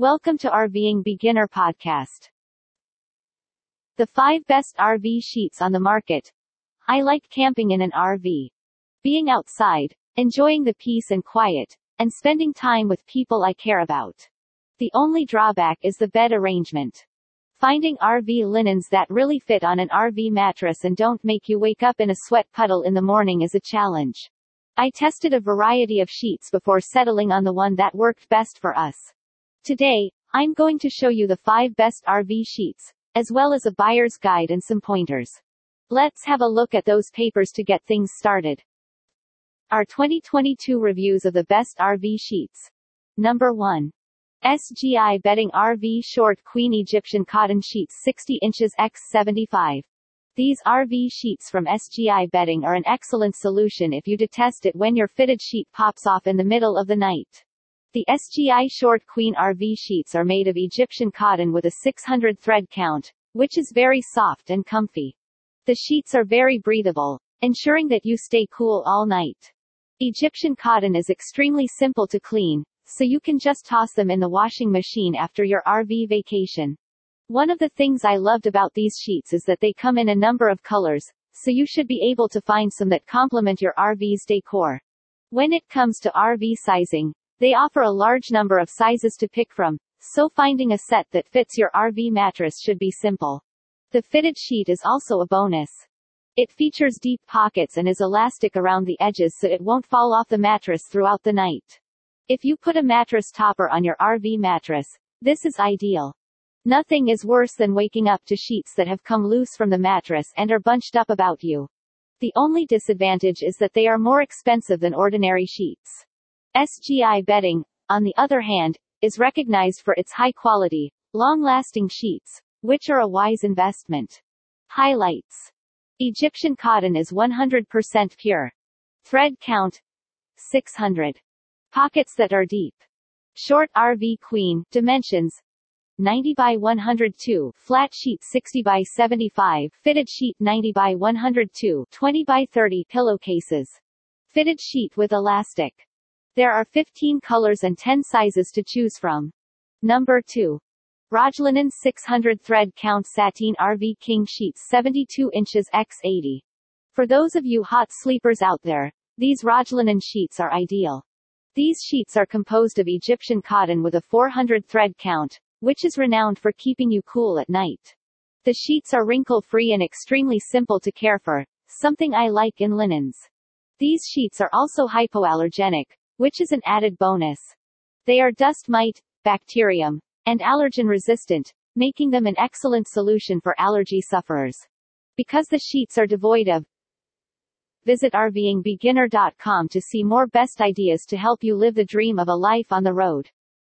Welcome to RVing Beginner Podcast. The 5 best RV sheets on the market. I like camping in an RV. Being outside, enjoying the peace and quiet, and spending time with people I care about. The only drawback is the bed arrangement. Finding RV linens that really fit on an RV mattress and don't make you wake up in a sweat puddle in the morning is a challenge. I tested a variety of sheets before settling on the one that worked best for us. Today, I'm going to show you the 5 best RV sheets, as well as a buyer's guide and some pointers. Let's have a look at those papers to get things started. Our 2022 reviews of the best RV sheets. Number 1. SGI Bedding RV Short Queen Egyptian Cotton Sheets 60 inches x 75. These RV sheets from SGI Bedding are an excellent solution if you detest it when your fitted sheet pops off in the middle of the night. The SGI Short Queen RV sheets are made of Egyptian cotton with a 600 thread count, which is very soft and comfy. The sheets are very breathable, ensuring that you stay cool all night. Egyptian cotton is extremely simple to clean, so you can just toss them in the washing machine after your RV vacation. One of the things I loved about these sheets is that they come in a number of colors, so you should be able to find some that complement your RV's decor. When it comes to RV sizing, they offer a large number of sizes to pick from, so finding a set that fits your RV mattress should be simple. The fitted sheet is also a bonus. It features deep pockets and is elastic around the edges so it won't fall off the mattress throughout the night. If you put a mattress topper on your RV mattress, this is ideal. Nothing is worse than waking up to sheets that have come loose from the mattress and are bunched up about you. The only disadvantage is that they are more expensive than ordinary sheets. SGI bedding, on the other hand, is recognized for its high quality, long-lasting sheets, which are a wise investment. Highlights. Egyptian cotton is 100% pure. Thread count 600. Pockets that are deep. Short RV Queen, dimensions 90 by 102, flat sheet 60 by 75, fitted sheet 90 by 102, 20 by 30 pillowcases. Fitted sheet with elastic. There are 15 colors and 10 sizes to choose from. Number 2. Rajlinen 600 thread count sateen RV King sheets 72 inches x 80. For those of you hot sleepers out there, these Rajlinen sheets are ideal. These sheets are composed of Egyptian cotton with a 400 thread count, which is renowned for keeping you cool at night. The sheets are wrinkle-free and extremely simple to care for, something I like in linens. These sheets are also hypoallergenic, which is an added bonus. They are dust mite, bacterium, and allergen resistant, making them an excellent solution for allergy sufferers. Because the sheets are devoid of Visit RVingBeginner.com to see more best ideas to help you live the dream of a life on the road.